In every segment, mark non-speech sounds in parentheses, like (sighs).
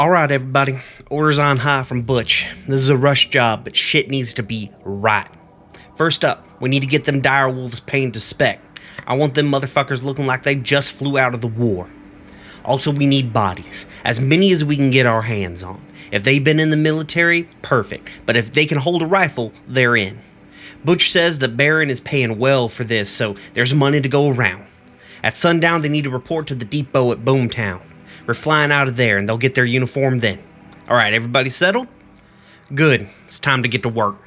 All right, everybody. Orders on high from Butch. This is a rush job, but shit needs to be right. First up, we need to get them dire wolves painted to spec. I want them motherfuckers looking like they just flew out of the war. Also, we need bodies, as many as we can get our hands on. If they've been in the military, perfect. But if they can hold a rifle, they're in. Butch says the Baron is paying well for this, so there's money to go around. At sundown, they need to report to the depot at Boom Town. We're flying out of there, and they'll get their uniform then. All right, everybody settled? Good. It's time to get to work.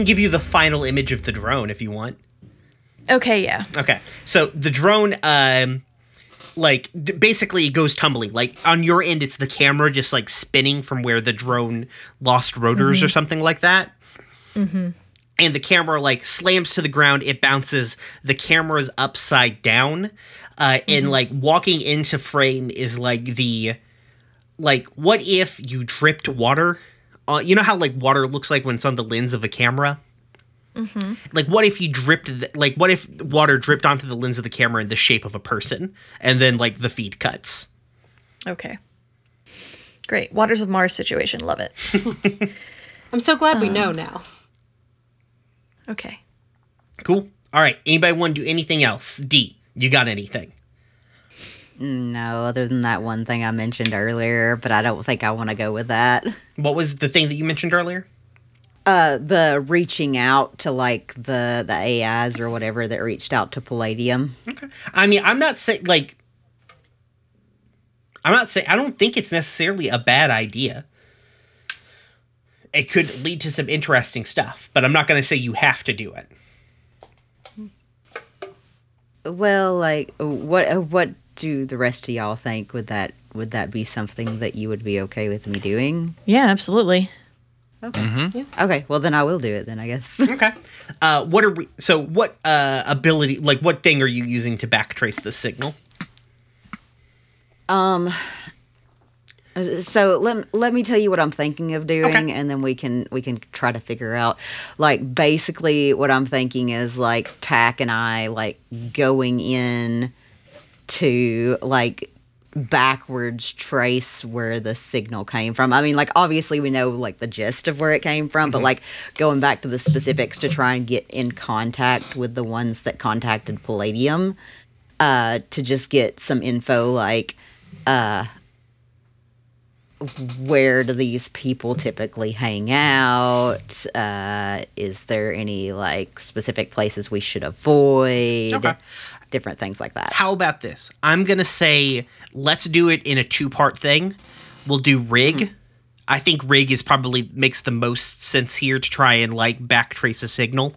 Can give you the final image of the drone if you want. Okay, yeah. Okay. So the drone, um, like d- basically it goes tumbling. Like on your end, it's the camera just like spinning from where the drone lost rotors or something like that. Mm-hmm. And the camera like slams to the ground. It bounces. The camera's upside down, uh, and like walking into frame is like the like what if you dripped water? Uh, you know how like water looks like when it's on the lens of a camera. Like, what if you dripped, th- like, what if water dripped onto the lens of the camera in the shape of a person, and then like the feed cuts? Okay. Great. Waters of Mars situation. Love it. (laughs) I'm so glad we know now. Okay. Cool. All right. Anybody want to do anything else? D, you got anything? No, other than that one thing I mentioned earlier, but I don't think I want to go with that. What was the thing that you mentioned earlier? Uh, the reaching out to like the the AIs or whatever that reached out to Palladium. Okay. I mean, I'm not saying like, I'm not saying I don't think it's necessarily a bad idea. It could lead to some interesting stuff, but I'm not going to say you have to do it. Well, like what what do the rest of y'all think? Would that would that be something that you would be okay with me doing? Yeah, absolutely. Okay. Okay. Well, then I will do it. Then I guess. (laughs) Okay. Uh, what are we? So, what uh, ability, like, what thing are you using to backtrace the signal? Um. So let let me tell you what I'm thinking of doing, Okay. and then we can we can try to figure out. Like basically, what I'm thinking is like Tack and I like going in to like backwards trace where the signal came from. I mean, like obviously we know like the gist of where it came from, but like going back to the specifics to try and get in contact with the ones that contacted Palladium, uh, to just get some info like uh where do these people typically hang out? Uh, is there any like specific places we should avoid? Okay. Different things like that. How about this? I'm gonna say let's do it in a two part thing. We'll do rig. I think rig is probably makes the most sense here to try and like backtrace a signal.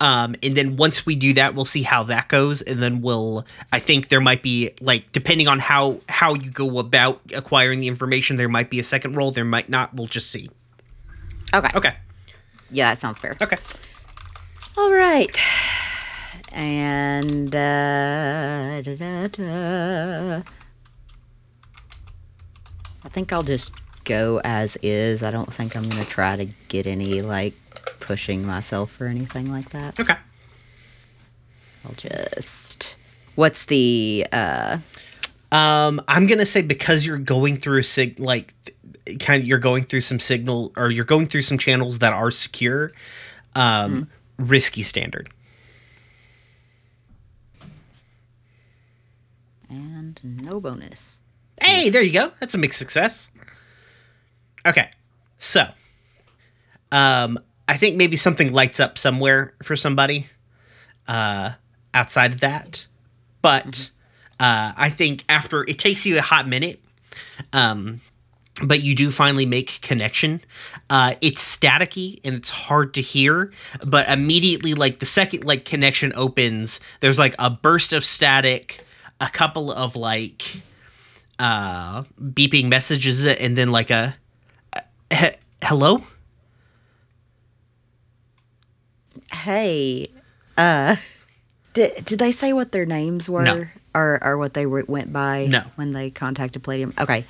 Um, and then once we do that, we'll see how that goes, and then we'll. I think there might be like depending on how how you go about acquiring the information, there might be a second roll. There might not. We'll just see. Okay. Okay. Yeah, that sounds fair. Okay. All right. And uh, da, da, da. I think I'll just go as is. I don't think I'm gonna try to get any like pushing myself or anything like that. Okay. I'll just. What's the uh Um, I'm gonna say because you're going through a sig like th- kind of you're going through some signal or you're going through some channels that are secure. Um, risky standard. And no bonus. Hey, there you go. That's a mixed success. Okay, so, um, I think maybe something lights up somewhere for somebody, uh, outside of that, but, uh, I think after it takes you a hot minute, um, but you do finally make connection. Uh, it's staticky and it's hard to hear, but immediately, like the second like connection opens, there's like a burst of static, a couple of like uh beeping messages, and then like a he- hello. Hey, uh, did did they say what their names were, No. or or what they were, went by? No. when they contacted Palladium. Okay,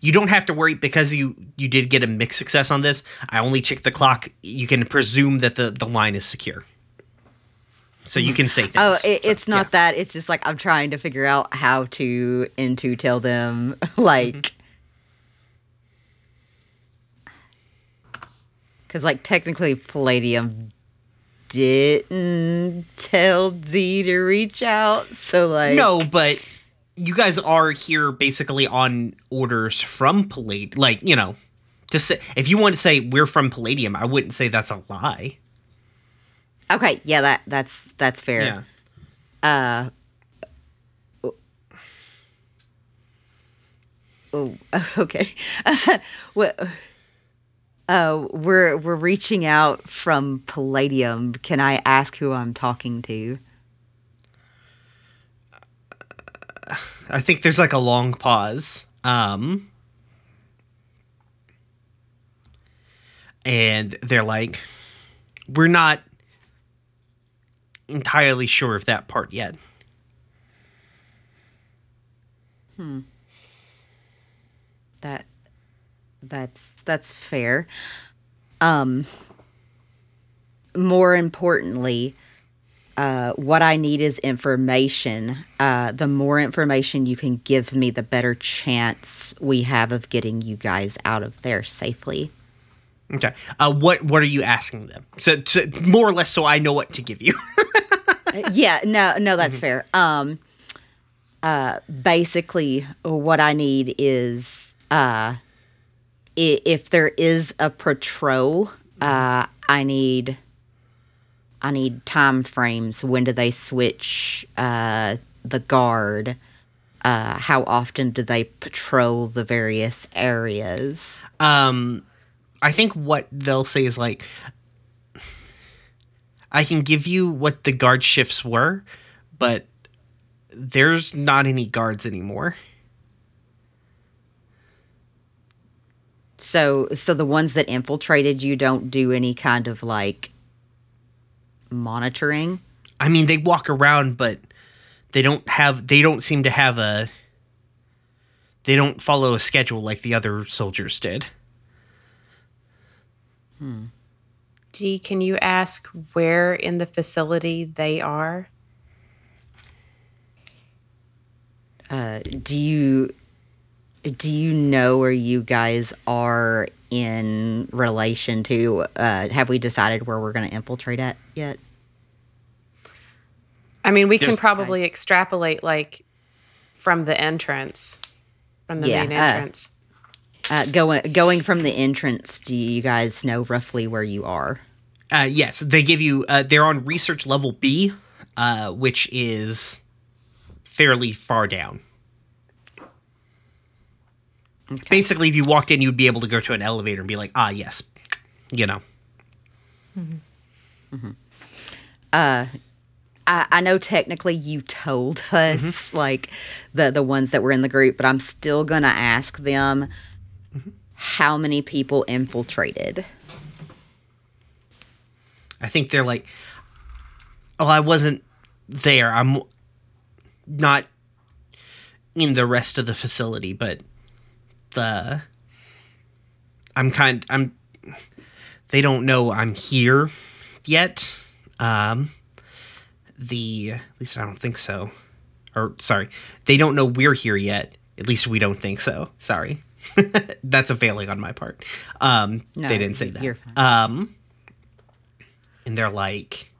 You don't have to worry because you you did get a mixed success on this. I only checked the clock. You can presume that the the line is secure. So you can say oh, things. Oh, it, So, it's not yeah. that. It's just like I'm trying to figure out how to into tell them (laughs) like. Mm-hmm. Because, like, technically, Palladium didn't tell Z to reach out. So, like. No, but you guys are here basically on orders from Palladium. Like, you know, to say if you want to say we're from Palladium, I wouldn't say that's a lie. Okay, yeah, that that's that's fair. Yeah. Oh, (laughs) okay. (laughs) what? Uh, we're we're reaching out from Palladium. Can I ask who I'm talking to? I think there's like a long pause. Um and they're like we're not entirely sure of that part yet. Hmm. That that's that's fair. Um more importantly, uh, what I need is information. Uh, the more information you can give me, the better chance we have of getting you guys out of there safely. Okay. Uh what what are you asking them? So, so more or less so I know what to give you. (laughs) yeah, no, no, that's fair. Um, uh, basically, what I need is uh, i- if there is a patrol, uh, I need I need time frames. When do they switch uh, the guard? Uh, how often do they patrol the various areas? um I think what they'll say is like I can give you what the guard shifts were, but there's not any guards anymore. So, so the ones that infiltrated you don't do any kind of like monitoring. I mean, they walk around, but they don't have. They don't seem to have a. They don't follow a schedule like the other soldiers did. Hmm. D, can you ask where in the facility they are? Uh, do you do you know where you guys are in relation to? Uh, have we decided where we're going to infiltrate at yet? I mean, we can There's- probably extrapolate like from the entrance, from the Yeah, main uh, entrance. Uh, going going from the entrance, do you guys know roughly where you are? Uh, yes, they give you. Uh, they're on research level B, uh, which is fairly far down. Basically, if you walked in, you'd be able to go to an elevator and be like, "Ah, yes," you know. I, I know technically you told us like the the ones that were in the group, but I'm still gonna ask them how many people infiltrated. I think they're like, "Oh, I wasn't there. I'm not." in the rest of the facility, but the I'm kind I'm they don't know I'm here yet. Um the at least I don't think so. Or sorry, they don't know we're here yet. At least we don't think so. Sorry. (laughs) That's a failing on my part. Um No, they didn't say that. you're fine. Um and they're like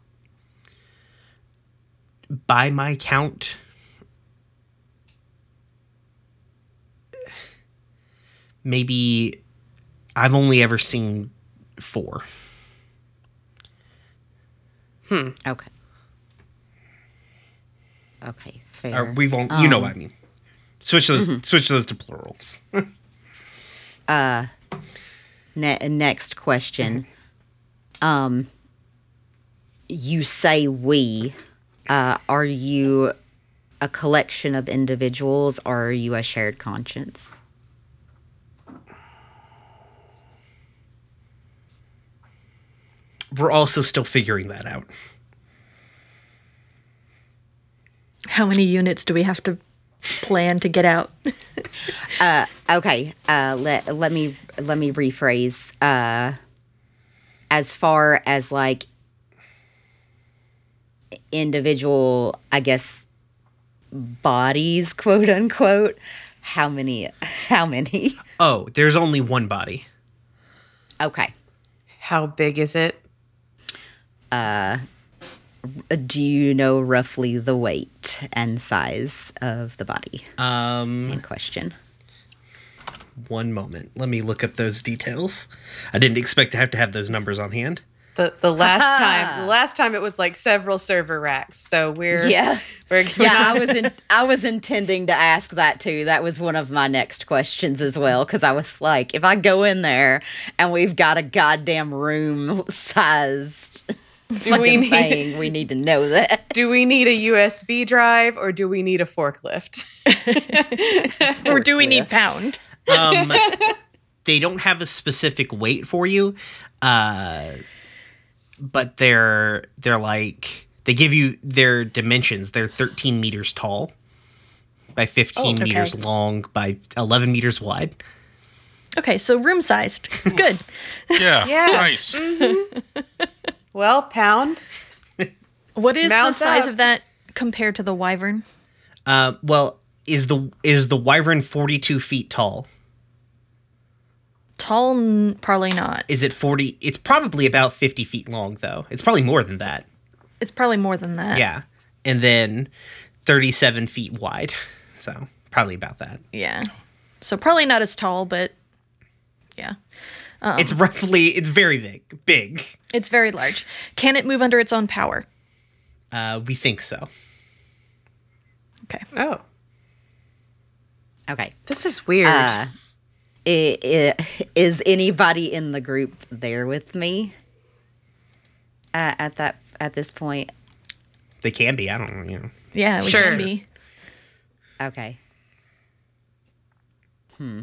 by my count maybe I've only ever seen four. Hmm. Okay. Okay, fair. Or we've only, you know what I mean. Switch those switch those to plurals. (laughs) Ne- next question. Um, you say we. Uh, are you a collection of individuals or are you a shared conscience? We're also still figuring that out. How many units do we have to plan to get out? (laughs) Okay, uh, let let me let me rephrase. Uh, as far as like individual, I guess bodies, quote unquote. How many? How many? (laughs) Oh, there's only one body. Okay. How big is it? Uh, Do you know roughly the weight and size of the body Um in question? one moment. Let me look up those details. I didn't expect to have to have those numbers on hand. The the last (laughs) time the last time it was like several server racks. So we're Yeah. we're Yeah, I was in, (laughs) I was intending to ask that too. That was one of my next questions as well because I was like, if I go in there and we've got a goddamn room (laughs) sized do we need thing, we need to know that. (laughs) do we need a USB drive or do we need a forklift? (laughs) or do we need pound? Um, (laughs) they don't have a specific weight for you, uh, but they're they're like they give you their dimensions. They're 13 meters tall by 15 Oh, okay. meters long by 11 meters wide. Okay, so room sized. Good. Yeah. Yeah. Nice. Well, pound. What is the size up. of that compared to the wyvern? Uh, well, is the is the wyvern 42 feet tall? Tall, n- probably not. Is it 40? It's probably about 50 feet long, though. It's probably more than that. It's probably more than that. Yeah, and then 37 feet wide. (laughs) So probably about that. Yeah. So probably not as tall, but yeah. It's roughly. It's very big. Big. It's very large. Can it move under its own power? Uh, we think so. Okay. Oh, Okay. this is weird. Uh, i- i- is anybody in the group there with me uh, at that at this point? They can be. I don't know. You know. Yeah, we Sure. can be. Okay. Hmm.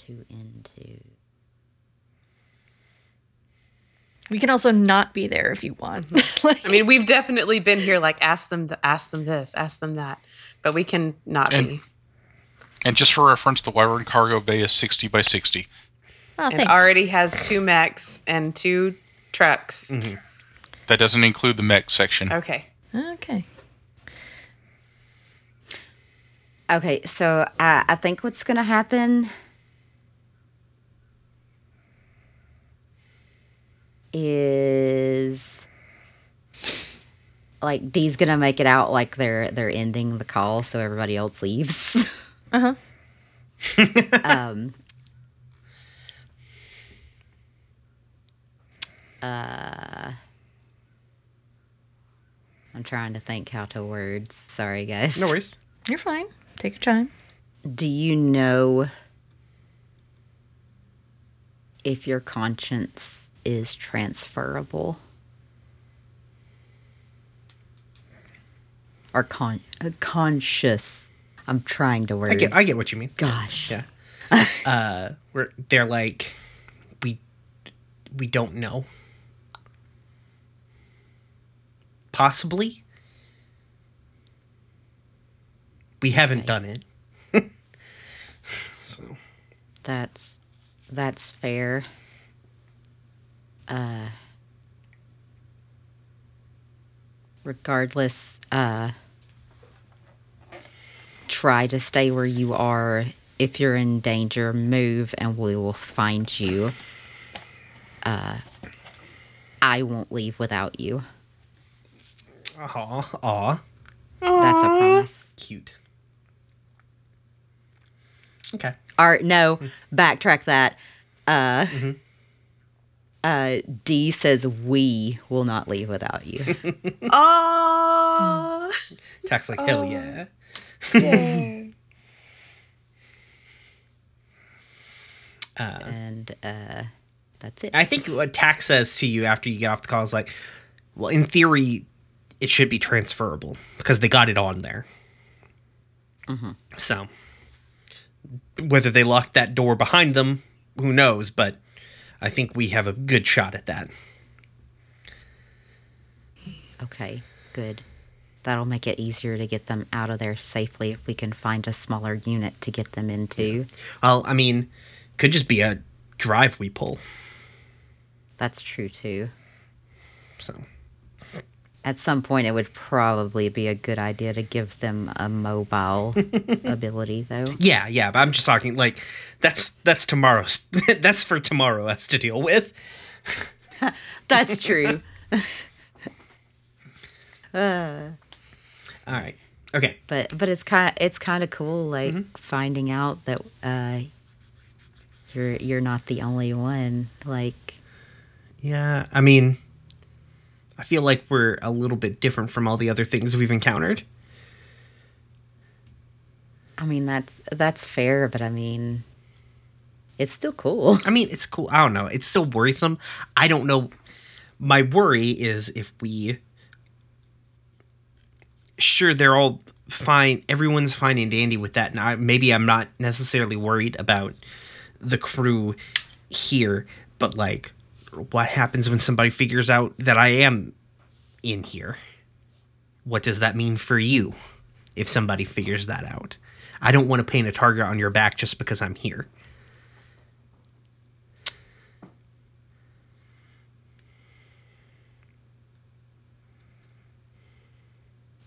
How to into We can also not be there if you want. Mm-hmm. (laughs) (laughs) Like- I mean, we've definitely been here. Like, ask them, th- ask them this, ask them that, but we can not And- be. And just for reference, the Wyvern cargo bay is 60 by 60. oh, And thanks. already has two mechs and two trucks. That doesn't include the mech section. Okay. Okay. Okay, so uh, I think what's going to happen is like Dee's going to make it out like they're they're ending the call so everybody else leaves. (laughs) Uh-huh. (laughs) um uh I'm trying to think how to words. Sorry guys. No worries. You're fine. Take your time. Do you know if your conscience is transferable? Or con- uh, conscious? I'm trying to words. I get. I get what you mean. Gosh. Yeah. (laughs) uh, we're they're like, we, we don't know. Possibly. we haven't done it. (laughs) so That's that's fair. Uh regardless, uh try to stay where you are. If you're in danger, move and we will find you. Uh I won't leave without you. aw, aw, That's a promise. cute. Okay. Or no, backtrack that. Uh uh D says we will not leave without you. (laughs) Oh, (laughs) Tack's like hell yeah. (laughs) Yeah. And uh that's it. I think what Tack says to you after you get off the call is like, well, in theory, it should be transferable because they got it on there. So, whether they locked that door behind them, who knows? But I think we have a good shot at that. Okay, good. That'll make it easier to get them out of there safely if we can find a smaller unit to get them into. Well, I mean, could just be a drive we pull. That's true too. So, At some point, it would probably be a good idea to give them a mobile (laughs) ability, though. yeah, yeah. But I'm just talking like that's that's tomorrow's. (laughs) that's for tomorrow us to deal with. (laughs) That's true. All right. Okay. but but it's kind it's kind of cool, like finding out that uh, you're you're not the only one. Like, Yeah, I mean, I feel like we're a little bit different from all the other things we've encountered. I mean, that's that's fair, but I mean, it's still cool. I mean, it's cool. I don't know. It's still worrisome. I don't know. My worry is if we. Sure, they're all fine. Everyone's fine and dandy with that. Now, maybe I'm not necessarily worried about the crew here, but like, what happens when somebody figures out that I am in here? What does that mean for you if somebody figures that out? I don't want to paint a target on your back just because I'm here.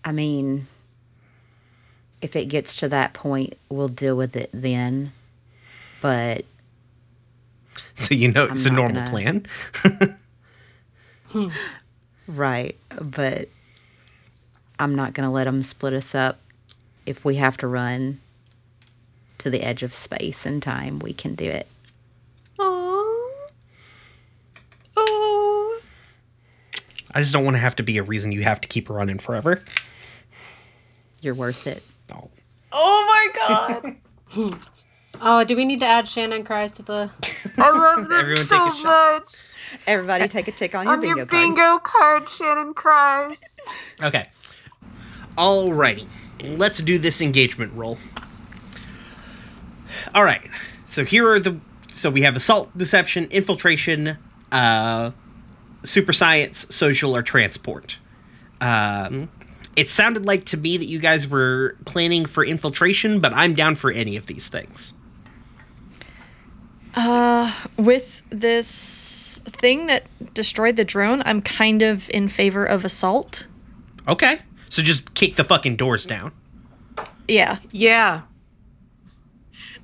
I mean, if it gets to that point, we'll deal with it then. But (laughs) So you know it's a I'm not normal gonna- plan. Hmm. right, but I'm not gonna let them split us up. If we have to run to the edge of space and time, we can do it. oh, oh. I just don't want to have to be a reason you have to keep running forever. You're worth it. Oh. Oh my god! (laughs) Oh, do we need to add Shannon cries to the (laughs) I love them Everyone so take a shot. much. Everybody, take a tick on your On bingo your cards. bingo card, Shannon cries. Okay. Alrighty. Let's do this engagement roll. All right. So here are the. So we have assault, deception, infiltration, uh, super science, social, or transport. Um, it sounded like to me that you guys were planning for infiltration, but I'm down for any of these things. Uh, with this thing that destroyed the drone, I'm kind of in favor of assault. Okay. So just kick the fucking doors down. Yeah. Yeah.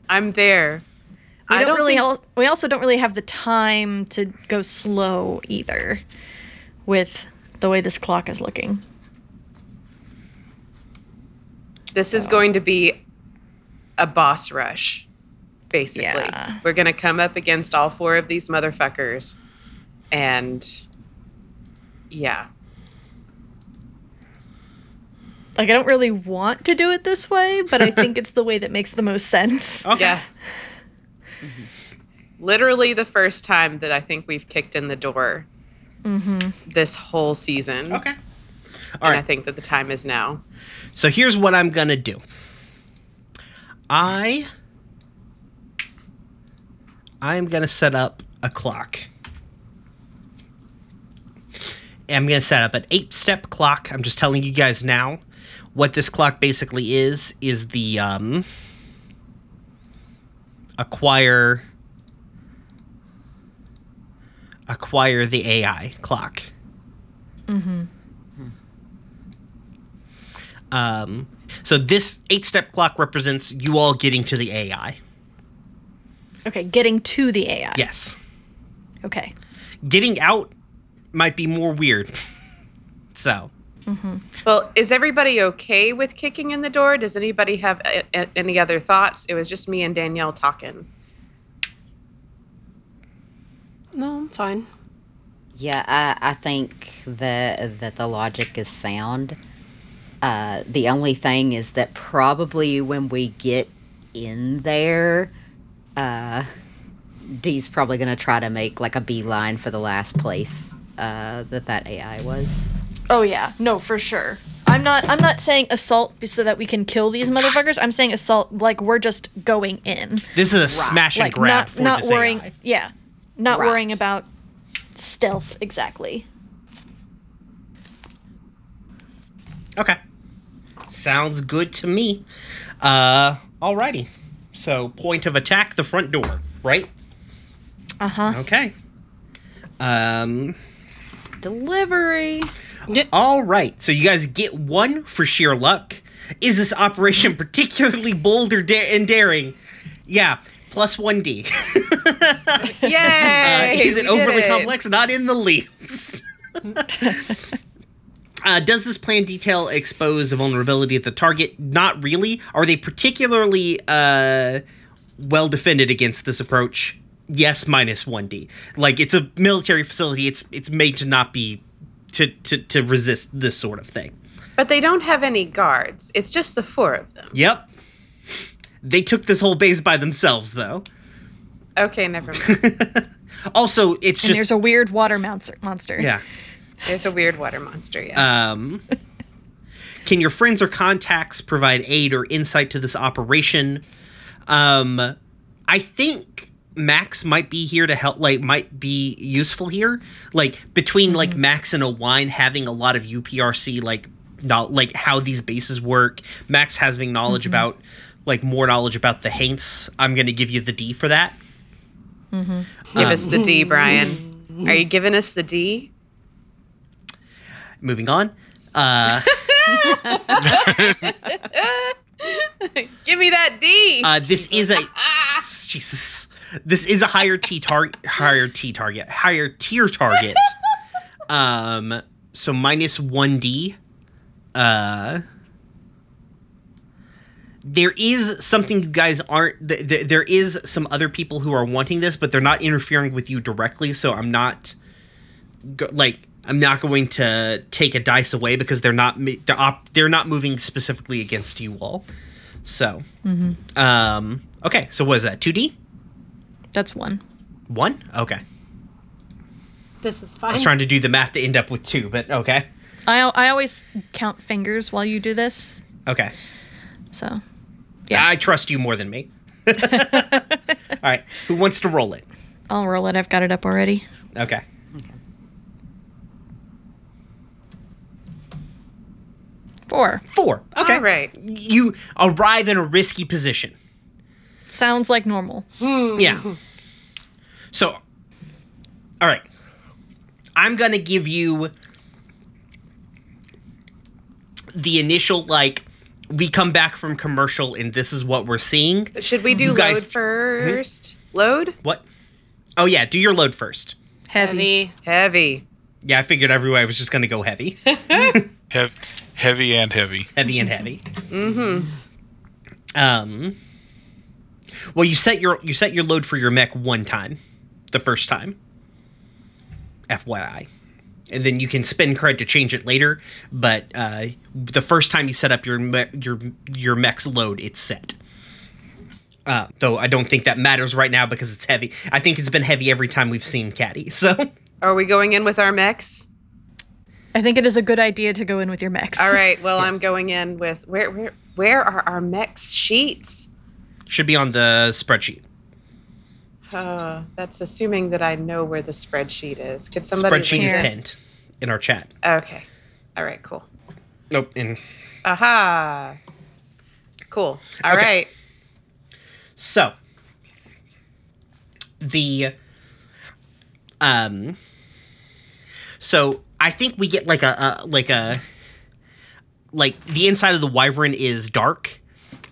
I'm there. We I don't, don't really think- al- we also don't really have the time to go slow either with the way this clock is looking. This is going to be a boss rush, basically. Yeah. We're going to come up against all four of these motherfuckers. And yeah. Like I don't really want to do it this way, but I think (laughs) it's the way that makes the most sense. Okay. Yeah. Mm-hmm. Literally the first time that I think we've kicked in the door mm-hmm. this whole season. Okay. All and I think that the time is now. So here's what I'm gonna do. I I'm gonna set up a clock. I'm gonna set up an eight step clock. I'm just telling you guys now. what this clock basically is is the um, acquire acquire the AI clock. Um, so this eight step clock represents you all getting to the AI. Okay, getting to the AI. Yes. Okay. Getting out might be more weird. (laughs) so, Well, is everybody okay with kicking in the door? Does anybody have a, a- any other thoughts? It was just me and Danielle talking. No, I'm fine. Yeah, I, I think that that the logic is sound. Uh, the only thing is that probably when we get in there, uh, Dee's probably gonna try to make like a beeline for the last place uh, that that AI was. Oh yeah, no, for sure. I'm not. I'm not saying assault so that we can kill these motherfuckers. I'm saying assault like we're just going in, this is a smash and like grab not for not this worrying. AI. Yeah, not Right. worrying about stealth exactly. Okay. Sounds good to me. Uh, alrighty. So, point of attack, the front door, right? Uh huh. Okay. Um, Delivery. all right. So, you guys get one for sheer luck. Is this operation (laughs) particularly bold or da- and daring? Yeah, plus 1d. (laughs) Yay! Uh, is it overly it. complex? Not in the least. (laughs) uh, does this plan detail expose a vulnerability at the target? Not really. Are they particularly uh, well defended against this approach? Yes, minus one D. Like it's a military facility. It's it's made to not be to to to resist this sort of thing. But they don't have any guards. It's just the four of them. Yep. They took this whole base by themselves, though. Okay, never mind. (laughs) Also, it's And just there's a weird water monster. Monster. yeah. There's a weird water monster. Yeah. Um, can your friends or contacts provide aid or insight to this operation? Um, I think Max might be here to help. Like, might be useful here. Like between like mm-hmm. Max and Owine having a lot of UPRC like not like how these bases work. Max having knowledge mm-hmm. about like more knowledge about the Haints. I'm gonna give you the D for that. Mm-hmm. Give us the D, um, Brian. Are you giving us the D? Moving on. Uh, (laughs) Give me that D. Uh, this is a (laughs) Jesus. This is a higher T target, higher T target, higher tier target. um, so minus one D. Uh, there is something you guys aren't. Th- th- there is some other people who are wanting this, but they're not interfering with you directly. So I'm not go- like I'm not going to take a dice away because they're not they're, op- they're not moving specifically against you all. So, um, okay. So what is that? Two D, That's one. one. Okay. This is fine. I was trying to do the math to end up with two, but okay. I I always count fingers while you do this. Okay. So Yeah, I trust you more than me. (laughs) (laughs) all right. Who wants to roll it? I'll roll it. I've got it up already. Okay. Four. Four. Okay. All right. You arrive in a risky position. Sounds like normal. Hmm. Yeah. So, all right. I'm going to give you the initial, like, we come back from commercial and this is what we're seeing. Should we do You load guys- 1st mm-hmm. Load? What? Oh, yeah. Do your load first. Heavy. Heavy. Heavy. Yeah, I figured everywhere I was just going to go heavy. (laughs) Hev- heavy and heavy. heavy and heavy. Mm-hmm. Um. Well, you set your you set your load for your mech one time, the first time. FYI, and then you can spend credit to change it later. But uh, the first time you set up your me- your your mech's load, it's set. Uh, though I don't think that matters right now because it's heavy. I think it's been heavy every time we've seen Caddy. (laughs) So Are we going in with our mechs? I think it is a good idea to go in with your mechs. All right. Well, I'm going in with where where where are our mechs sheets? should be on the spreadsheet. Uh, that's assuming that I know where the spreadsheet is. Could somebody Spreadsheet is pinned in our chat. Okay. All right. Cool. Nope, in Aha. Cool. All Okay. right. So the um so I think we get like a, a like a like the inside of the wyvern is dark.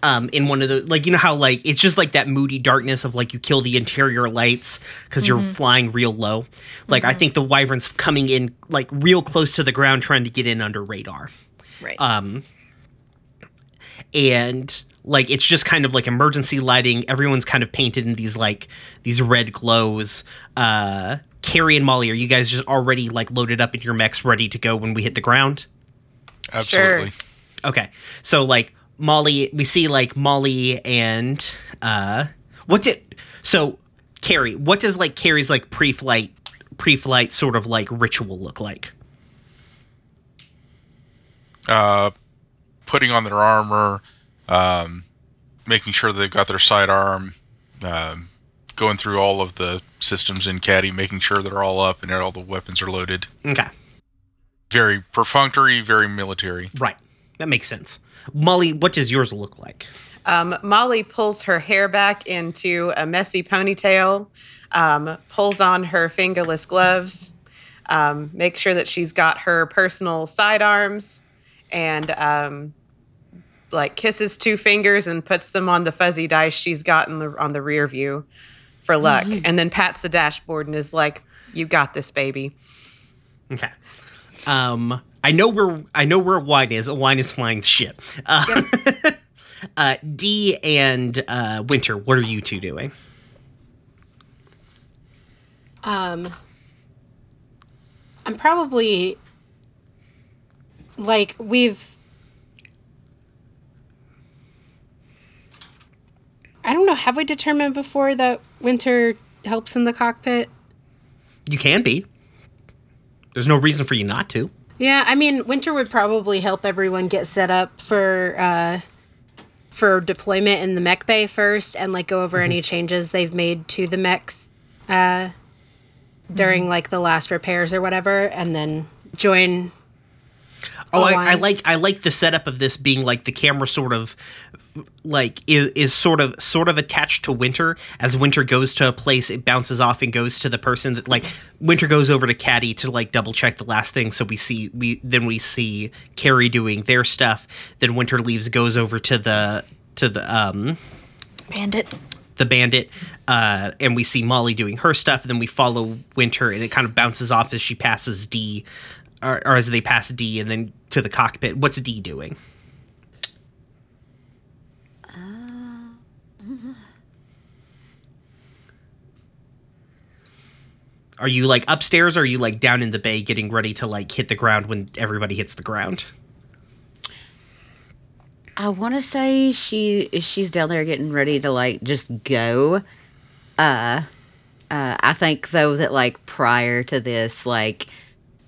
Um, in one of the like you know how like it's just like that moody darkness of like you kill the interior lights because you're flying real low. Like I think the wyvern's coming in like real close to the ground trying to get in under radar Right. um and like it's just kind of like emergency lighting everyone's kind of painted in these like these red glows uh carrie and molly are you guys just already like loaded up in your mechs ready to go when we hit the ground? Absolutely. okay. So like molly we see like molly and uh what's it so carrie what does like carrie's like pre-flight pre-flight sort of like ritual look like? Uh, putting on their armor, um, making sure they've got their sidearm, um, going through all of the systems in Caddy, making sure they're all up and all the weapons are loaded. okay. Very perfunctory, very military. right. That makes sense. Molly what does yours look like? Um, Molly pulls her hair back into a messy ponytail, um, pulls on her fingerless gloves, um, makes sure that she's got her personal sidearms, and um, like kisses two fingers and puts them on the fuzzy dice she's got in the, on the rear view for luck, and then pats the dashboard and is like, "You got this, baby." Okay. Um, I know where I know where wine is. Wine is flying ship. Uh, (laughs) uh, D and uh, Winter, what are you two doing? Um, I'm probably like we've. I don't know. Have we determined before that Winter helps in the cockpit? You can be. There's no reason for you not to. Yeah, I mean, Winter would probably help everyone get set up for uh, for deployment in the mech bay first, and like go over any changes they've made to the mechs uh, during like the last repairs or whatever, and then join. Oh, I, I like I like the setup of this being like the camera sort of like is, is sort of sort of attached to Winter. As Winter goes to a place, it bounces off and goes to the person that like Winter goes over to Caddy to like double check the last thing. So we see we then we see Carrie doing their stuff. Then Winter leaves, goes over to the to the um Bandit. the bandit, uh, and we see Molly doing her stuff. And then we follow Winter, and it kind of bounces off as she passes D, or, or as they pass D, and then to the cockpit. What's D doing? Are you like upstairs or are you like down in the bay getting ready to like hit the ground when everybody hits the ground? I want to say she she's down there getting ready to like just go. Uh, uh, I think though that like prior to this, like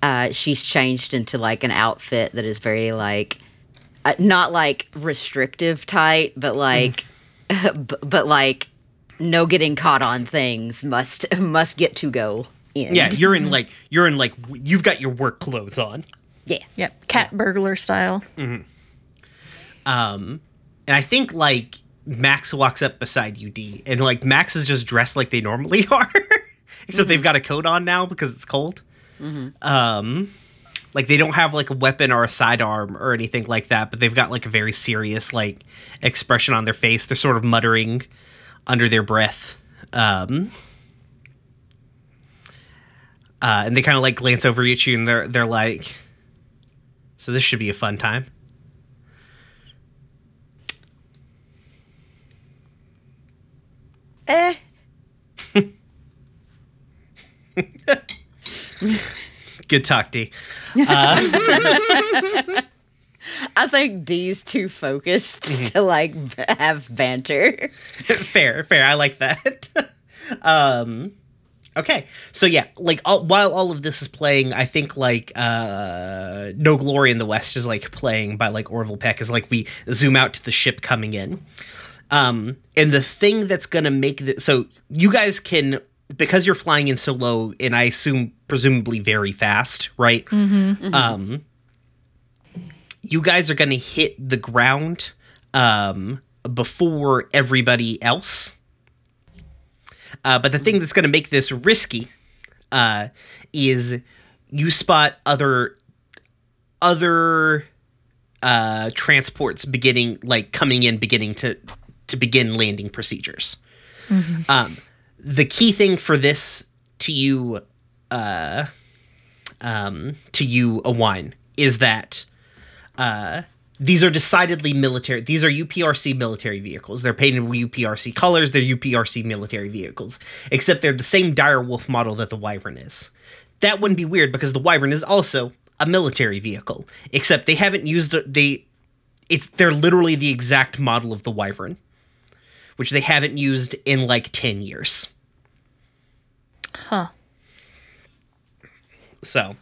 uh, she's changed into like an outfit that is very like uh, not like restrictive tight, but like (laughs) b- but like no getting caught on things must (laughs) must get to go in. Yeah, you're in like you're in like you've got your work clothes on. yeah. Yep. Cat burglar style. Um, and I think like Max walks up beside you, D, and like Max is just dressed like they normally (laughs) are, except they've got a coat on now because it's cold. Um, like they don't have like a weapon or a sidearm or anything like that, but they've got like a very serious like expression on their face. They're sort of muttering under their breath. Um, uh, and they kind of like glance over at you, and they're they're like, "So this should be a fun time." Eh. (laughs) Good talk, D. (laughs) I think D's too focused to like (laughs) have banter. fair, fair. I like that. um, okay, so yeah, like all, while all of this is playing, I think like uh, No Glory in the West is like playing by like Orville Peck is like we zoom out to the ship coming in. Um, and the thing that's gonna make this so you guys can because you're flying in so low and I assume presumably very fast, right? Um, you guys are going to hit the ground um, before everybody else. Uh, but the thing that's going to make this risky uh, is you spot other other uh, transports beginning like coming in, beginning to to begin landing procedures. Um, the key thing for this to you, uh, um, to you, Alwine is that uh, these are decidedly military. These are UPRC military vehicles. They're painted with UPRC colors. They're UPRC military vehicles, except they're the same dire wolf model that the Wyvern is. That wouldn't be weird because the Wyvern is also a military vehicle, except they haven't used the, they. It's they're literally the exact model of the Wyvern, which they haven't used in like ten years. Huh. So,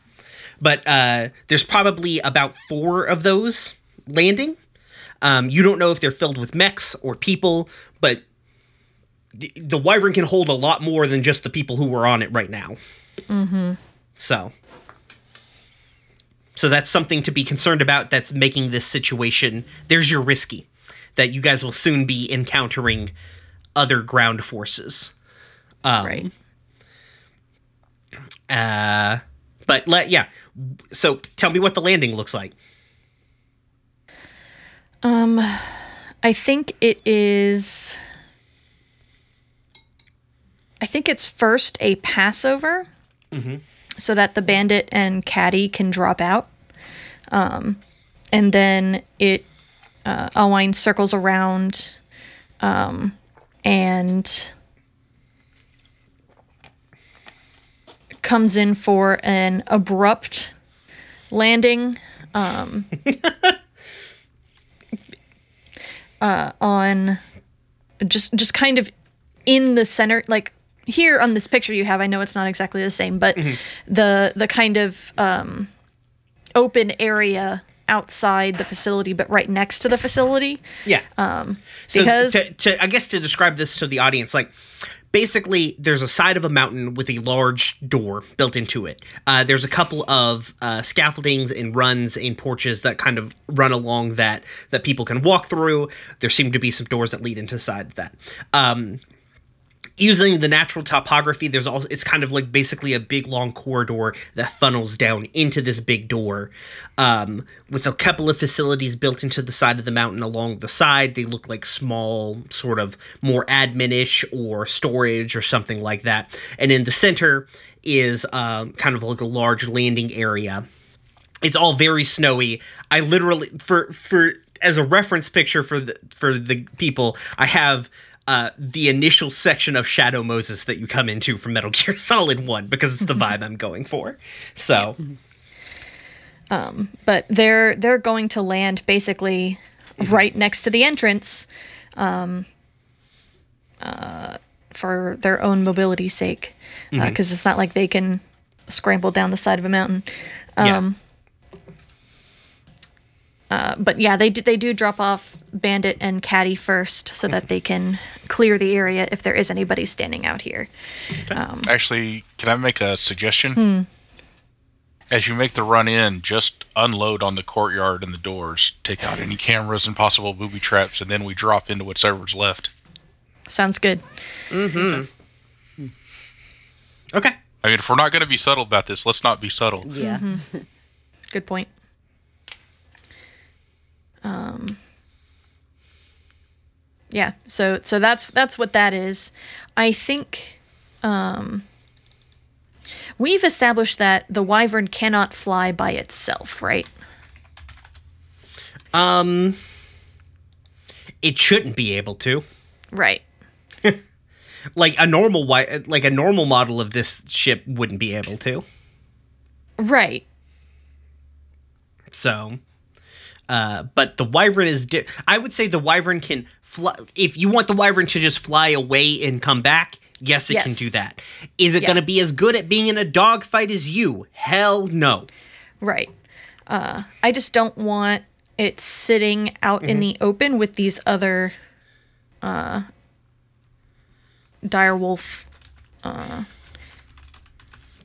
but uh, there's probably about four of those landing. Um, you don't know if they're filled with mechs or people, but the, the Wyvern can hold a lot more than just the people who are on it right now. Mm-hmm. So, so that's something to be concerned about. That's making this situation. There's your risky, that you guys will soon be encountering other ground forces. right. Uh, but let yeah. So tell me what the landing looks like. Um, I think it is. I think it's first a Passover, so that the bandit and caddy can drop out, um, and then it uh, Alwine circles around, um, and comes in for an abrupt landing (laughs) on just just kind of in the center like here on this picture you have i know it's not exactly the same but the the kind of um open area outside the facility but right next to the facility Yeah. Um, so because- to, to I guess to describe this to the audience, like basically there's a side of a mountain with a large door built into it. Uh, there's a couple of uh, scaffoldings and runs and porches that kind of run along that that people can walk through. There seem to be some doors that lead into the side of that. Um, using the natural topography there's all it's kind of like basically a big long corridor that funnels down into this big door um, with a couple of facilities built into the side of the mountain along the side. They look like small sort of more adminish or storage or something like that. And in the center is um, kind of like a large landing area. It's all very snowy. I literally for for as a reference picture for the for the people, I have uh, the initial section of Shadow Moses that you come into from Metal Gear (laughs) Solid One because it's the vibe I'm going for. So um, but they're they're going to land basically right next to the entrance um, uh, for their own mobility sake because it's not like they can scramble down the side of a mountain. Yeah, uh, but yeah they do they do drop off bandit and caddy first so that they can clear the area if there is anybody standing out here um, Actually, can I make a suggestion? Hmm. As you make the run in, just unload on the courtyard and the doors. Take out any cameras and possible booby traps, and then we drop into whatever's left. sounds good mm-hmm. hmm. okay. I mean, if we're not going to be subtle about this, let's not be subtle. Yeah. Mm-hmm. good point (laughs) um yeah so so that's that's what that is i think um we've established that the wyvern cannot fly by itself right Um, it shouldn't be able to. right (laughs) Like a normal wi- like a normal model of this ship wouldn't be able to. right So, uh, but the wyvern is. Di- I would say the wyvern can fly. If you want the wyvern to just fly away and come back, yes, it can do that. Is it Yeah. going to be as good at being in a dogfight as you? Hell no. right uh i just don't want it sitting out in the open with these other uh dire wolf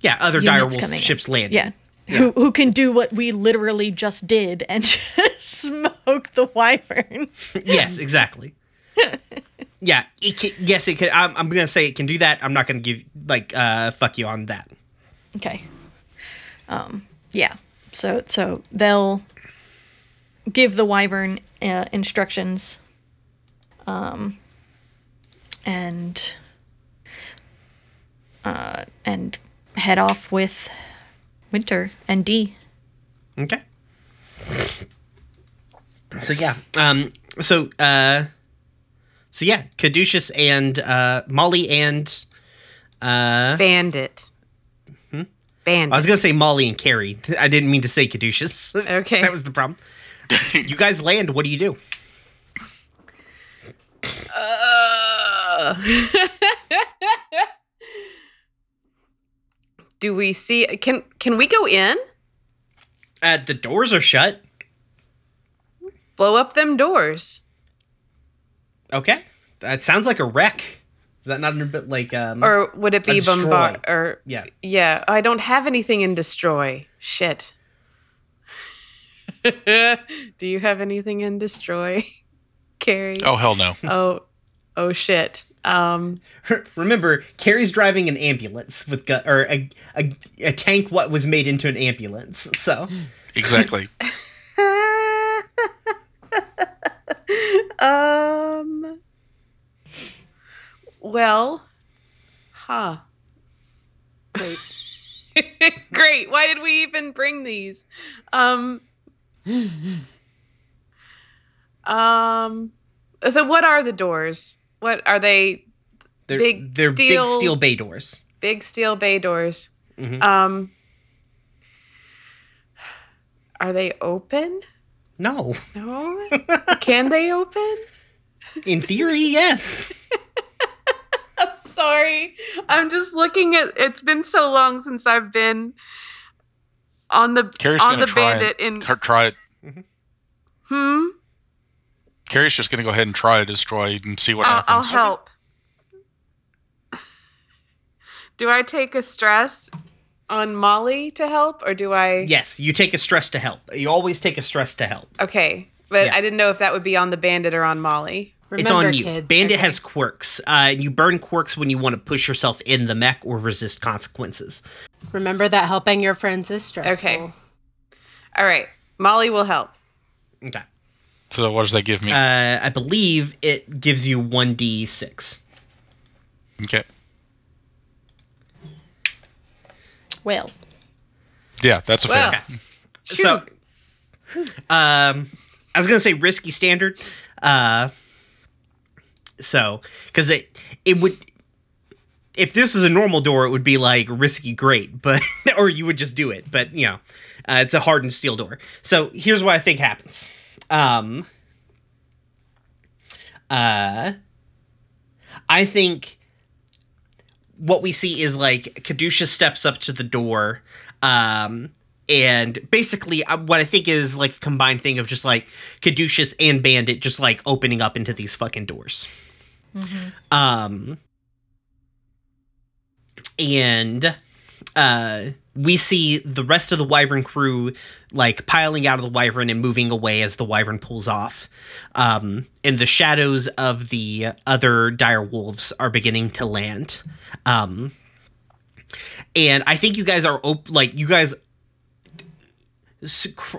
Yeah, other direwolf ships landing. Yeah, who who can do what we literally just did and (laughs) just smoke the wyvern. yes, exactly. (laughs) yeah, it can, yes, it could. I'm, I'm gonna say it can do that. I'm not gonna give like uh fuck you on that. Okay. Um. Yeah. So so they'll give the wyvern uh, instructions. Um. And. Uh, and head off with Winter and D. Okay. So yeah, um, so uh, so yeah, Caduceus and uh, Molly and uh, Bandit. Bandit. I was gonna say Molly and Carrie. I didn't mean to say Caduceus. Okay. (laughs) that was the problem. you guys land. What do you do? (laughs) Do we see? Can can we go in? Uh, the doors are shut. Blow up them doors. Okay, that sounds like a wreck. Is that not a bit like um? Or would it be destroy. bombard? Or yeah, yeah, I don't have anything in destroy. Shit. (laughs) Do you have anything in destroy, (laughs) Carrie? Oh hell no. oh, oh shit. Um, (laughs) remember Carrie's driving an ambulance with gu- or a, a a tank. What was made into an ambulance? So Exactly. (laughs) um. Well, huh. Great. (laughs) Great. Why did we even bring these? Um. Um. So, what are the doors? What are they? they're Big they're steel- big steel bay doors. Big steel bay doors. Um. Are they open? No, No. (laughs) Can they open? in theory, yes. (laughs) I'm sorry. I'm just looking at it's been so long since I've been on the Carrie's on the try bandit it. in Car- try it. hmm Carrie's just gonna go ahead and try to destroy and see what I'll, I'll help. Do I take a stress on Molly to help or do I Yes, you take a stress to help. You always take a stress to help. Okay. But Yeah. I didn't know if that would be on the bandit or on Molly. it's on you. kids. Bandit Okay. has quirks. Uh, you burn quirks when you want to push yourself in the mech or resist consequences. Remember that helping your friends is stressful. Okay. All right. Molly will help. Okay. So what does that give me? Uh, I believe it gives you one d six. okay. Well, Yeah, that's a Well, fair. (laughs) So, (sighs) um, I was gonna say risky standard. Uh, so because it it would. If this was a normal door, it would be like risky great, (laughs) but or you would just do it. But you know, uh, it's a hardened steel door. So here's what I think happens. Um, uh, I think what we see is like Caduceus steps up to the door, um, and basically uh, what I think is like a combined thing of just like Caduceus and Bandit just like opening up into these fucking doors. Um, and uh, we see the rest of the Wyvern crew like piling out of the Wyvern and moving away as the Wyvern pulls off. Um, and the shadows of the other dire wolves are beginning to land. Um, and I think you guys are op- like you guys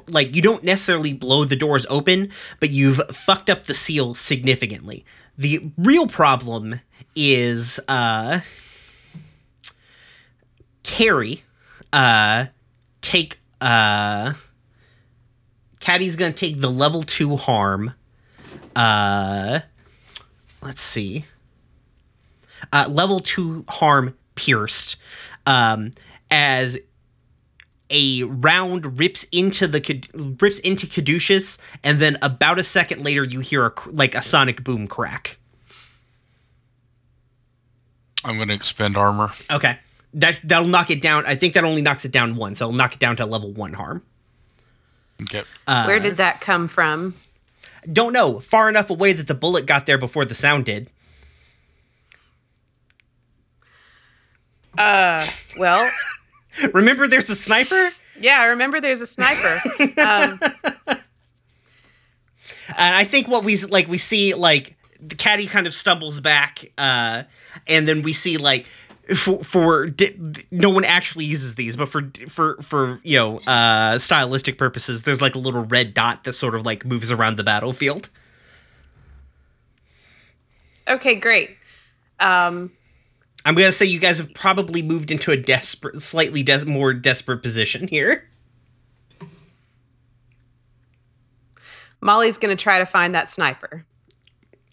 like you don't necessarily blow the doors open, but you've fucked up the seal significantly. The real problem is uh Carrie uh take uh Caddy's gonna take the level two harm. Uh let's see. Uh level two harm pierced. Um as a round rips into the rips into Caduceus, and then about a second later, you hear a like a sonic boom crack. I'm going to expend armor. Okay, that that'll knock it down. I think that only knocks it down once. So it'll knock it down to level one harm. Okay. Where did that come from? Don't know. Far enough away that the bullet got there before the sound did. Well, (laughs) Remember, there's a sniper. Yeah, I remember there's a sniper. (laughs) um, And I think what we s- like we see like the caddy kind of stumbles back, uh, and then we see like for for di- no one actually uses these, but for for for you know uh, stylistic purposes, there's like a little red dot that sort of like moves around the battlefield. okay, great. Um, I'm gonna say you guys have probably moved into a desperate, slightly des- more desperate position here. Molly's to try to find that sniper.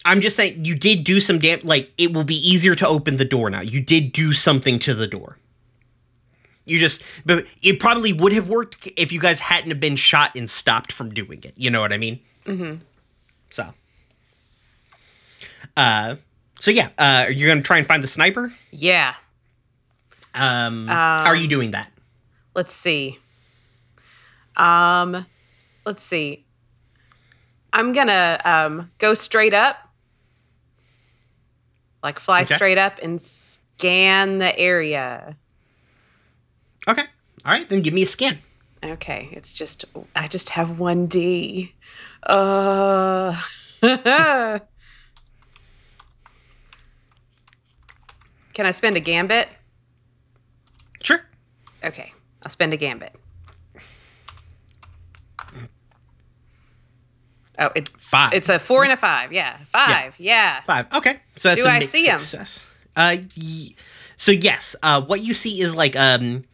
I'm just saying you did do some damn like it will be easier to open the door now. You did do something to the door. You just but it probably would have worked if you guys hadn't have been shot and stopped from doing it. You know what I mean? Mm-hmm. So uh so yeah, uh you're gonna try and find the sniper? Yeah. Um, how are you doing that? Let's see. Um, let's see. I'm gonna um, go straight up, like fly Okay. straight up and scan the area. Okay. All right, then give me a scan. Okay, it's just I just have one D. Uh. (laughs) Can I spend a gambit? Sure. Okay, I'll spend a gambit. Oh, it, Five. it's a four and a five. Yeah, five. Yeah. Five. Okay. So that's Do a I see success. Uh, y- so yes, uh, what you see is like um,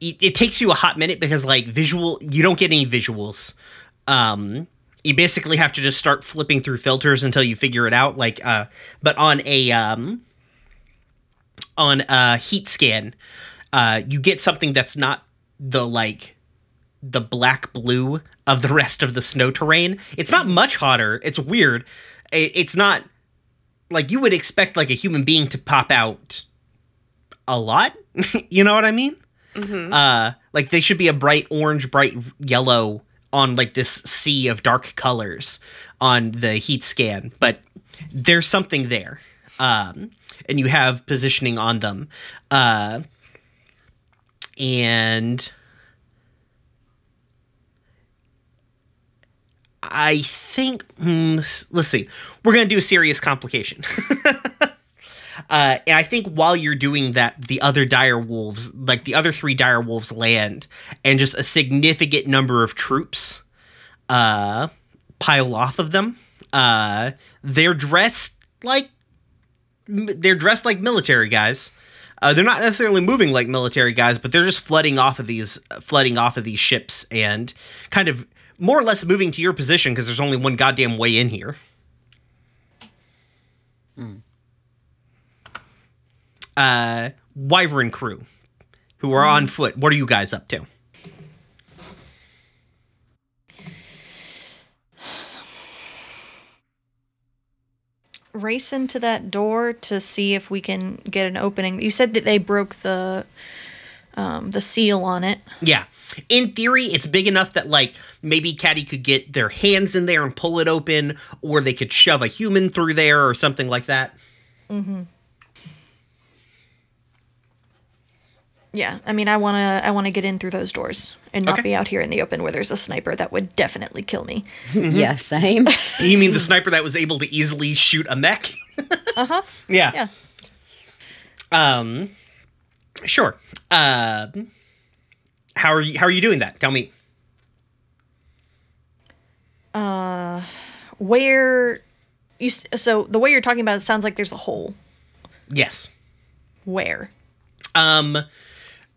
it, it takes you a hot minute because like visual, you don't get any visuals. Um, you basically have to just start flipping through filters until you figure it out. Like, uh, but on a um, on a heat scan, uh, you get something that's not the like the black blue of the rest of the snow terrain. It's not much hotter. It's weird. It's not like you would expect like a human being to pop out a lot. (laughs) you know what I mean? Uh, like they should be a bright orange, bright yellow on like this sea of dark colors on the heat scan, but there's something there. Um, and you have positioning on them. Uh, and I think s- let's see. We're gonna do a serious complication. (laughs) uh, and I think while you're doing that, the other dire wolves, like the other three dire wolves, land, and just a significant number of troops uh, pile off of them. Uh, they're dressed like they're dressed like military guys. Uh, they're not necessarily moving like military guys, but they're just flooding off of these, flooding off of these ships, and kind of more or less moving to your position because there's only one goddamn way in here. Uh, Wyvern crew, who are on foot. What are you guys up to? race into that door to see if we can get an opening. You said that they broke the um, the seal on it. Yeah. In theory, it's big enough that like maybe Caddy could get their hands in there and pull it open, or they could shove a human through there or something like that. Yeah, I mean, I wanna I wanna get in through those doors and not Okay. be out here in the open where there's a sniper that would definitely kill me. (laughs) Yeah, same. (laughs) You mean the sniper that was able to easily shoot a mech? (laughs) uh huh. Yeah. Yeah. Um. Sure. Uh. How are you? How are you doing that? Tell me. Uh Where you so the way you're talking about it sounds like there's a hole. Yes. Where? Um.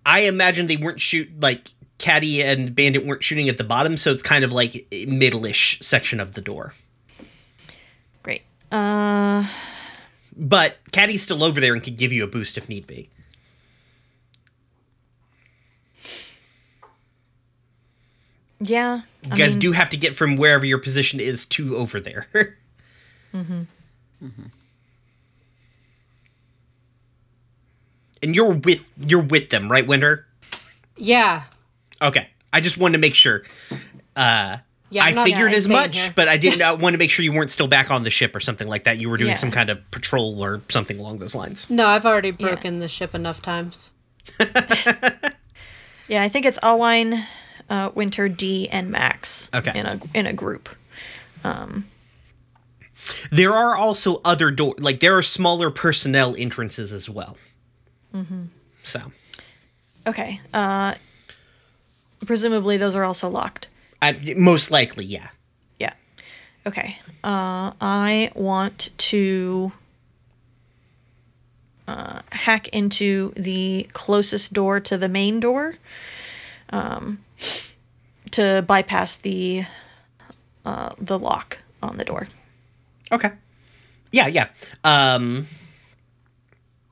I imagine they weren't shoot like Caddy and Bandit weren't shooting at the bottom, so it's kind of like middle-ish section of the door. Great. Uh, But Caddy's still over there and can give you a boost if need be. Yeah. You I guys mean, do have to get from wherever your position is to over there. (laughs) mm-hmm. And you're with you're with them, right, Winter? Yeah. Okay. I just wanted to make sure. Uh Yeah. I figured I'm as much, here. but I didn't (laughs) uh, want to make sure you weren't still back on the ship or something like that. You were doing Yeah. some kind of patrol or something along those lines. No, I've already broken the ship enough times. (laughs) Yeah, I think it's Alwine, uh, Winter, D, and Max Okay. in a in a group. There are also other door like there are smaller personnel entrances as well. Mm-hmm. So Okay. Uh, presumably those are also locked. I, most likely, yeah. Yeah. Okay. Uh, I want to uh, hack into the closest door to the main door um, to bypass the uh, the lock on the door. Okay. Yeah, yeah. Um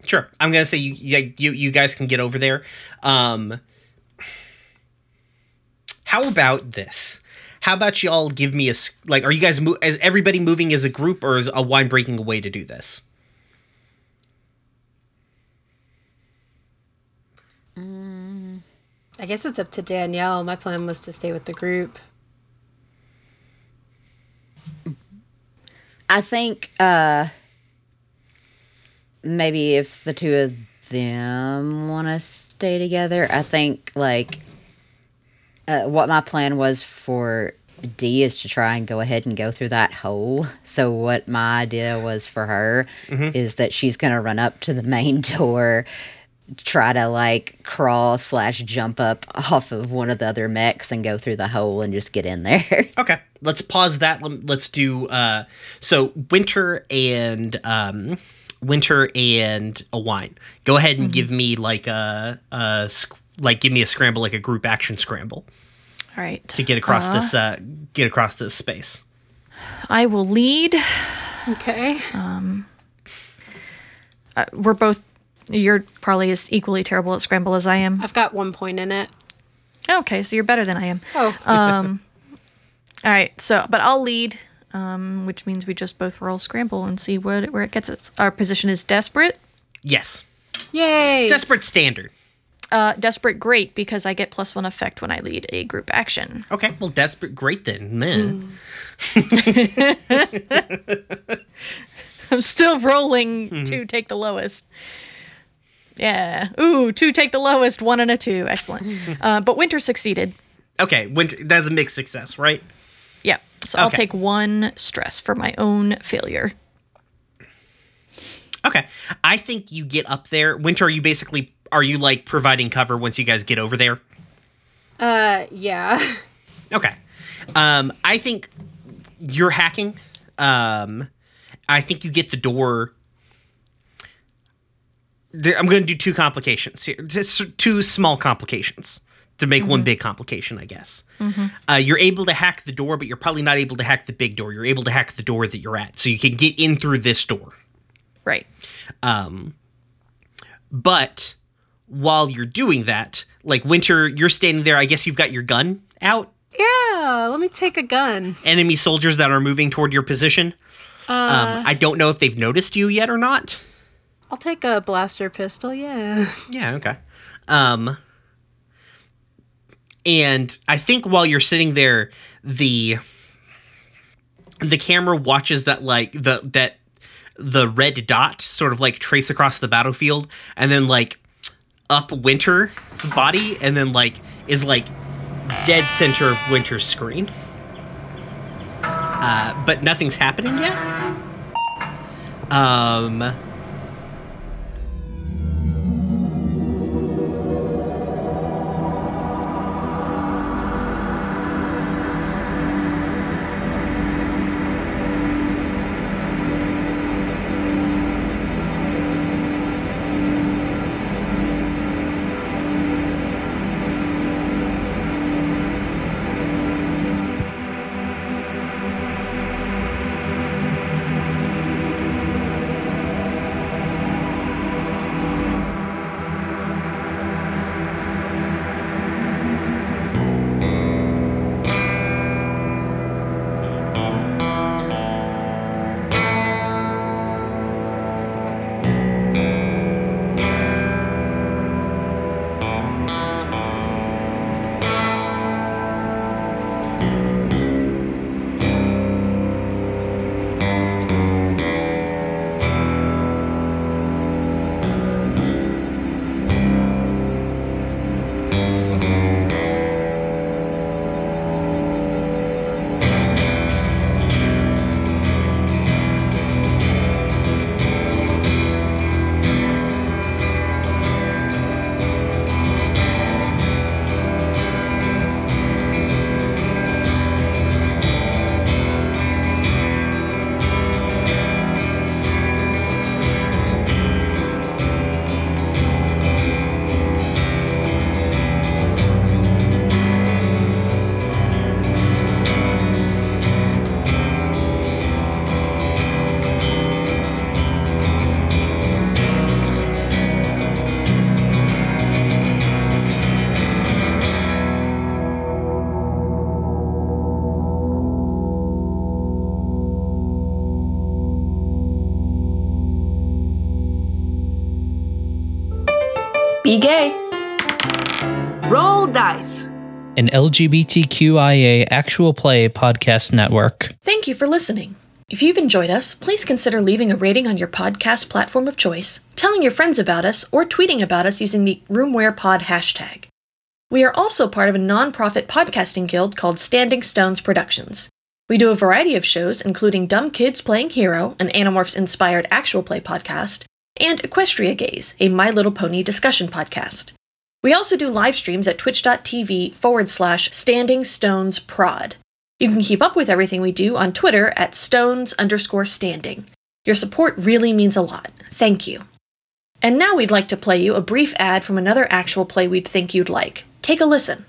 Sure. I'm to say you yeah, you you guys can get over there. Um How about this? How about y'all give me a like are you guys mo- is everybody moving as a group or is Alwine breaking a way to do this? I guess it's up to Danielle. My plan was to stay with the group. I think uh maybe if the two of them want to stay together, I think like uh, what my plan was for D is to try and go ahead and go through that hole. So what my idea was for her is that she's gonna run up to the main (laughs) door, try to like crawl slash jump up off of one of the other mechs and go through the hole and just get in there. (laughs) Okay. Let's pause that. Let's do uh so Winter and um Winter and Alwine. Go ahead and give me like a a like give me a scramble like a group action scramble All right. to get across this uh get across this space. I will lead. Okay. Um we're both. You're probably as equally terrible at scramble as I am. I've got one point in it. Okay, so you're better than I am. Oh, (laughs) All right, so but I'll lead, um, which means we just both roll scramble and see where where it gets us. Our position is desperate. Yes. yay! Desperate standard. Uh, desperate, great because I get plus one effect when I lead a group action. Okay, well desperate great then. Man. (laughs) I'm still rolling to take the lowest. Yeah. Ooh, two take the lowest, one and a two. Excellent. (laughs) Uh, but Winter succeeded. Okay, winter that's a mixed success, right? Yeah. So I'll take one stress for my own failure. Okay. I think you get up there. Winter, are you basically are you like providing cover once you guys get over there? uh, yeah. (laughs) Okay. Um, I think you're hacking. Um, I think you get the door. I'm going to do two complications here. Just two small complications to make one big complication, I guess. Uh, you're able to hack the door, but you're probably not able to hack the big door. You're able to hack the door that you're at, so you can get in through this door. Right. Um, But while you're doing that, like Winter, you're standing there. I guess you've got your gun out. Yeah, let me take a gun. enemy soldiers that are moving toward your position. um, I don't know if they've noticed you yet or not. I'll take a blaster pistol, yeah. (laughs) Yeah, okay. Um, and I think while you're sitting there, the the camera watches that like the that the red dot sort of like trace across the battlefield, and then like up Winter's body, and then like is like dead center of Winter's screen. Uh, but nothing's happening yet. Um. Be gay. Roll dice. An LGBTQIA actual play podcast network. Thank you for listening. If you've enjoyed us, please consider leaving a rating on your podcast platform of choice, telling your friends about us, or tweeting about us using the RoomWherePod hashtag. We are also part of a nonprofit podcasting guild called Standing Stones Productions. We do a variety of shows, including Dumb Kids Playing Hero, an Animorphs inspired actual play podcast, and Equestria Gaze, a My Little Pony discussion podcast. We also do live streams at twitch.tv forward slash standing stones prod. You can keep up with everything we do on Twitter at stones underscore standing. Your support really means a lot. Thank you. And now we'd like to play you a brief ad from another actual play we'd think you'd like. Take a listen.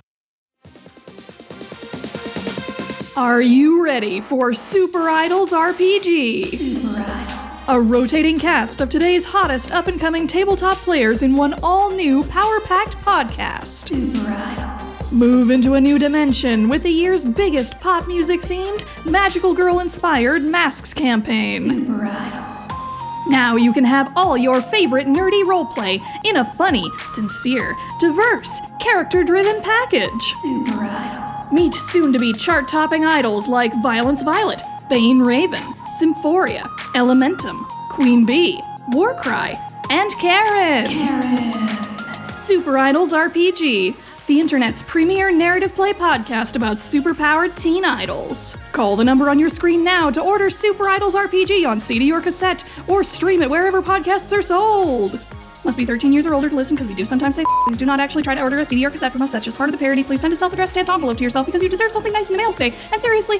Are you ready for Super Idols RPG? Super Idols. A rotating cast of today's hottest up and coming tabletop players in one all new power packed podcast. Super Idols. Move into a new dimension with the year's biggest pop music themed, magical girl inspired masks campaign. Super Idols. Now you can have all your favorite nerdy roleplay in a funny, sincere, diverse, character driven package. Super Idols. Meet soon to be chart topping idols like Violence Violet, Bane Raven, Symphoria, Elementum, Queen Bee, Warcry, and Karen. Karen. Super Idols RPG, the internet's premier narrative play podcast about superpowered teen idols. Call the number on your screen now to order Super Idols RPG on CD or cassette, or stream it wherever podcasts are sold. Must be 13 years or older to listen because we do sometimes say please do not actually try to order a CD or cassette from us. That's just part of the parody. Please send a self-addressed stamped envelope to yourself because you deserve something nice in the mail today. And seriously,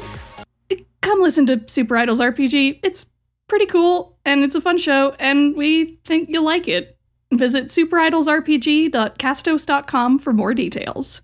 come listen to Super Idols RPG. It's pretty cool and it's a fun show and we think you'll like it. Visit superidolsrpg.castos.com for more details.